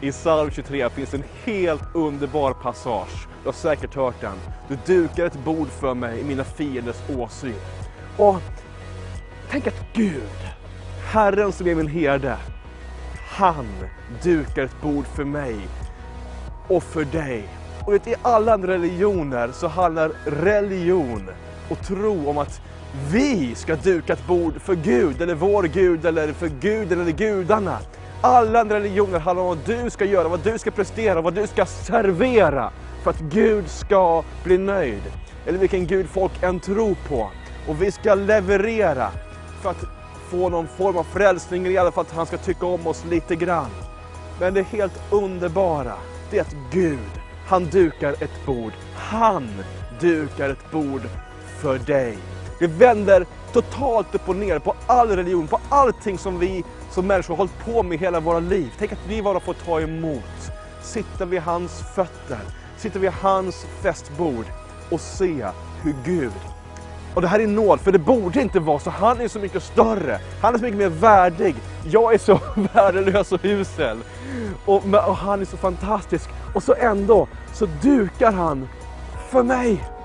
I psalm 23 finns en helt underbar passage. Du har säkert hört den. Du dukar ett bord för mig i mina fienders åsyn. Och tänk att Gud, Herren som är min herde, han dukar ett bord för mig och för dig. Och vet, i alla andra religioner så handlar religion och tro om att vi ska duka ett bord för Gud, eller vår Gud, eller för Gud, eller gudarna. Alla andra religioner handlar om vad du ska göra, vad du ska prestera, vad du ska servera för att Gud ska bli nöjd. Eller vilken Gud folk än tror på. Och vi ska leverera för att få någon form av frälsning, eller i alla fall att han ska tycka om oss lite grann. Men det helt underbara, det är att Gud, han dukar ett bord. Han dukar ett bord för dig. Det vänder totalt upp och ner på all religion, på allting som vi som människor har hållit på med hela våra liv. Tänk att vi bara får ta emot, sitta vid hans fötter, sitta vid hans festbord och se hur Gud och det här är nåd, för det borde inte vara så. Han är så mycket större. Han är så mycket mer värdig. Jag är så värdelös och usel. Och, och han är så fantastisk. Och så ändå så dukar han för mig.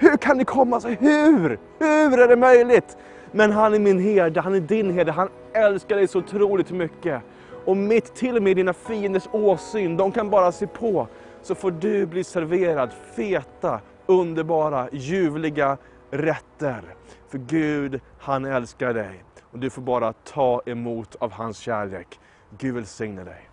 Hur kan det komma sig? Hur? Hur är det möjligt? Men han är min herde, han är din herde, han älskar dig så otroligt mycket. Och mitt till och med dina fienders åsyn, de kan bara se på, så får du bli serverad feta, underbara, ljuvliga rätter. För Gud, han älskar dig. Och du får bara ta emot av hans kärlek. Gud välsigne dig.